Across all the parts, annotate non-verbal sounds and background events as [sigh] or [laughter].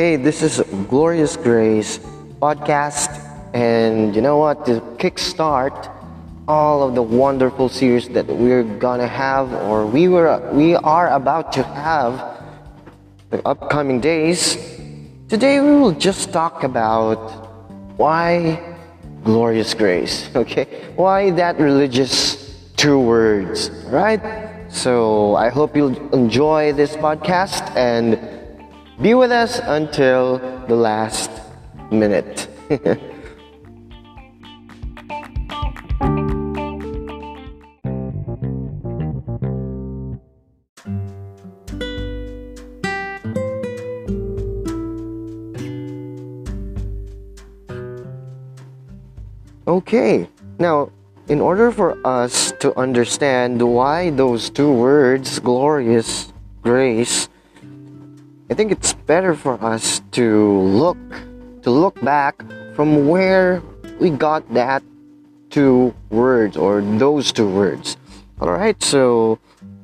Hey, this is Glorious Grace podcast, and you know what? To kickstart all of the wonderful series that we're gonna have, or we were we are about to have the upcoming days. Today we will just talk about why glorious grace. [laughs] Okay, why that religious two words, right? So I hope you'll enjoy this podcast and be with us until the last minute. [laughs] okay, now in order for us to understand why those two words, glorious grace, I think it's better for us to look to look back from where we got that two words or those two words. All right, so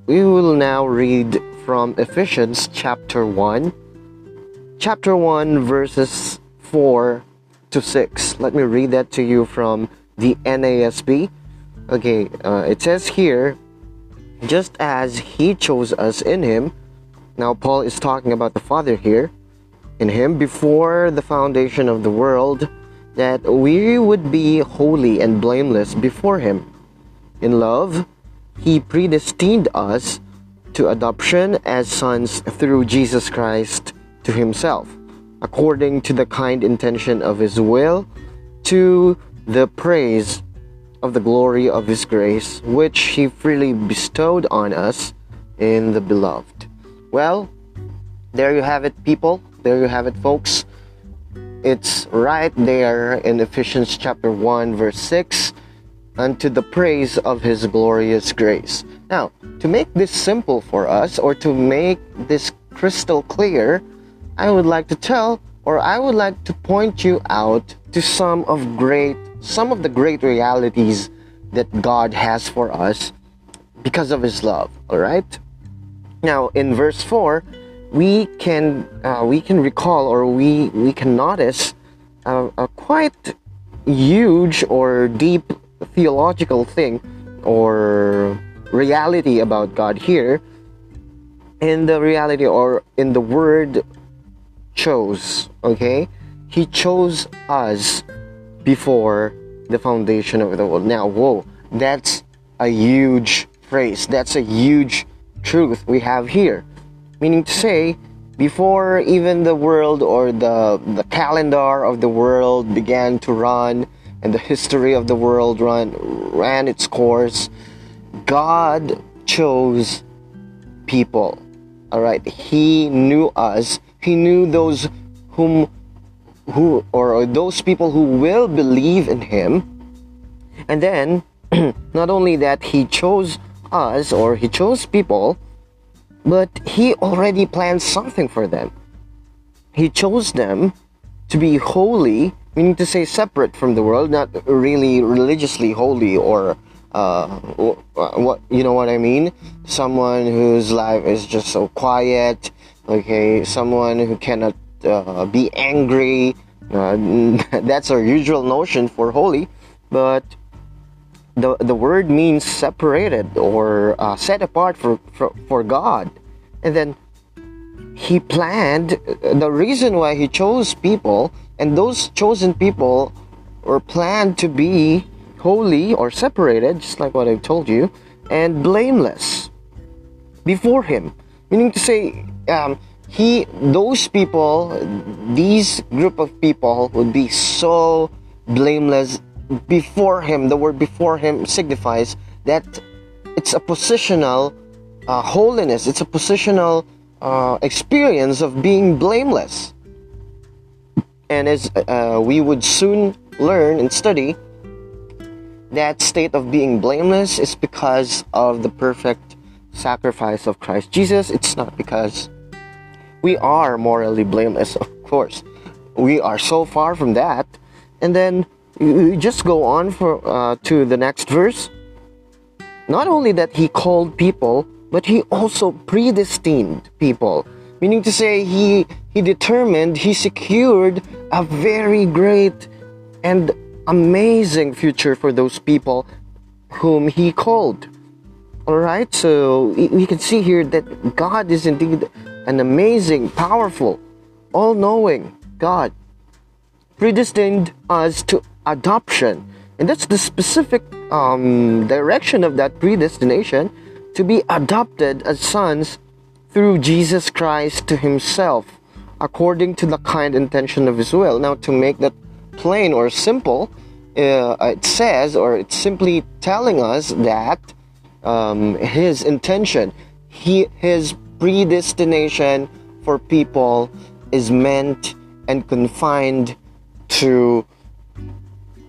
we will now read from Ephesians chapter 1 chapter 1 verses 4 to 6. Let me read that to you from the NASB. Okay, uh, it says here, just as he chose us in him now, Paul is talking about the Father here. In Him, before the foundation of the world, that we would be holy and blameless before Him. In love, He predestined us to adoption as sons through Jesus Christ to Himself, according to the kind intention of His will, to the praise of the glory of His grace, which He freely bestowed on us in the Beloved. Well, there you have it, people. There you have it, folks. It's right there in Ephesians chapter 1, verse 6 unto the praise of his glorious grace. Now, to make this simple for us, or to make this crystal clear, I would like to tell, or I would like to point you out to some of great, some of the great realities that God has for us because of his love, all right? Now, in verse 4, we can uh, we can recall or we we can notice a, a quite huge or deep theological thing or reality about God here. In the reality or in the word chose okay? He chose us before the foundation of the world. Now whoa that's a huge phrase. That's a huge truth we have here. Meaning to say, before even the world or the, the calendar of the world began to run and the history of the world run, ran its course, God chose people. All right, He knew us. He knew those whom who or those people who will believe in Him. And then, [clears throat] not only that, He chose us or he chose people, but he already planned something for them. He chose them to be holy, meaning to say separate from the world, not really religiously holy or uh, what you know what I mean. Someone whose life is just so quiet. Okay, someone who cannot uh, be angry. Uh, [laughs] that's our usual notion for holy, but the, the word means separated or uh, set apart for, for, for God. And then he planned, the reason why he chose people, and those chosen people were planned to be holy or separated, just like what I've told you, and blameless before him. Meaning to say, um, he, those people, these group of people would be so blameless before him, the word before him signifies that it's a positional uh, holiness, it's a positional uh, experience of being blameless. And as uh, we would soon learn and study, that state of being blameless is because of the perfect sacrifice of Christ Jesus. It's not because we are morally blameless, of course. We are so far from that. And then you just go on for uh, to the next verse not only that he called people but he also predestined people meaning to say he he determined, he secured a very great and amazing future for those people whom he called. All right, so we can see here that God is indeed an amazing, powerful, all knowing God. Predestined us to adoption. And that's the specific um, direction of that predestination to be adopted as sons through Jesus Christ to Himself, according to the kind intention of His will. Now, to make that plain or simple, uh, it says, or it's simply telling us that um, his intention, he, his predestination for people is meant and confined to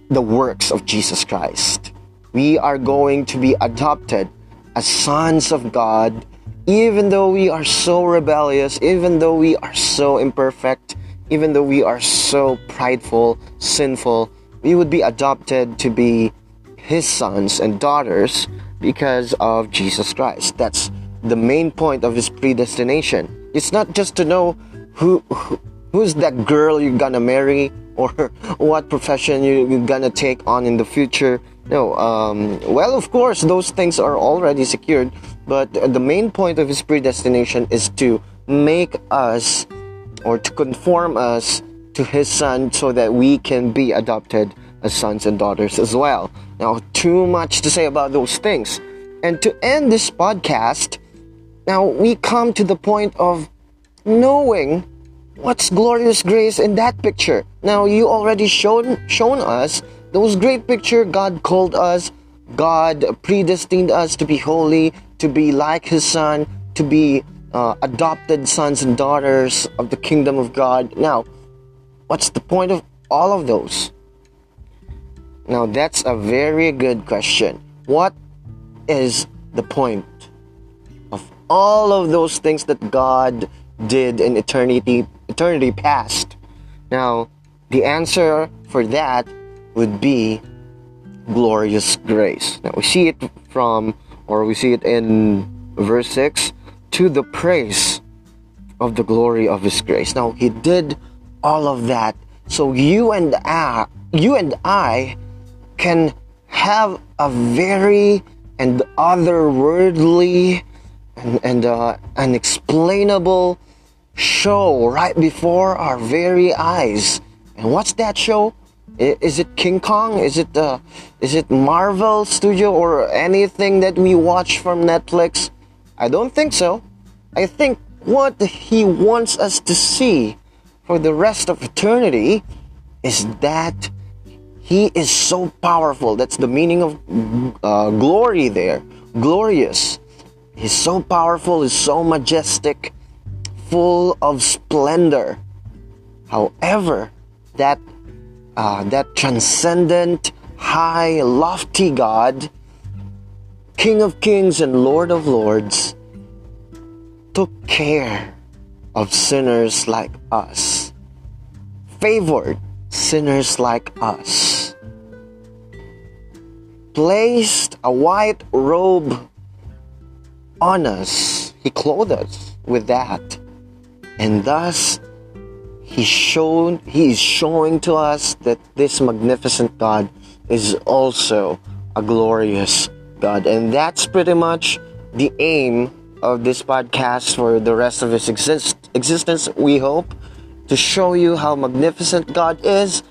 the works of Jesus Christ. We are going to be adopted as sons of God, even though we are so rebellious, even though we are so imperfect, even though we are so prideful, sinful, we would be adopted to be his sons and daughters because of Jesus Christ. That's the main point of his predestination. It's not just to know who, who who's that girl you're gonna marry [laughs] or what profession you're gonna take on in the future. No, um, well, of course, those things are already secured, but the main point of his predestination is to make us or to conform us to his son so that we can be adopted as sons and daughters as well. Now, too much to say about those things. And to end this podcast, now we come to the point of knowing what's glorious grace in that picture. Now you already shown shown us those great picture God called us, God predestined us to be holy, to be like his son, to be uh, adopted sons and daughters of the kingdom of God. Now, what's the point of all of those? Now, that's a very good question. What is the point of all of those things that God did in eternity eternity past? Now, the answer for that would be glorious grace. Now, we see it from or we see it in verse 6 to the praise of the glory of his grace. Now, he did all of that so you and I you and I can have a very and otherworldly and, and uh, unexplainable show right before our very eyes. And what's that show? Is it King Kong? Is it uh, is it Marvel Studio or anything that we watch from Netflix? I don't think so. I think what he wants us to see for the rest of eternity is that he is so powerful. That's the meaning of uh, glory there. Glorious. He's so powerful, he's so majestic, full of splendor. However, that uh, that transcendent, high, lofty God, King of kings and Lord of lords, took care of sinners like us, favored sinners like us placed a white robe on us. He clothed us with that. And thus he shown he is showing to us that this magnificent God is also a glorious God. And that's pretty much the aim of this podcast for the rest of its exist- existence, we hope, to show you how magnificent God is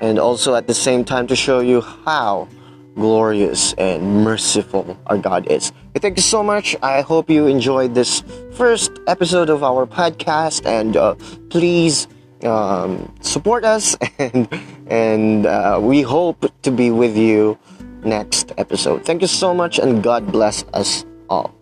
and also at the same time to show you how glorious and merciful our God is. Thank you so much. I hope you enjoyed this first episode of our podcast, and uh, please um, support us, [laughs] and and uh, we hope to be with you next episode. Thank you so much, and God bless us all.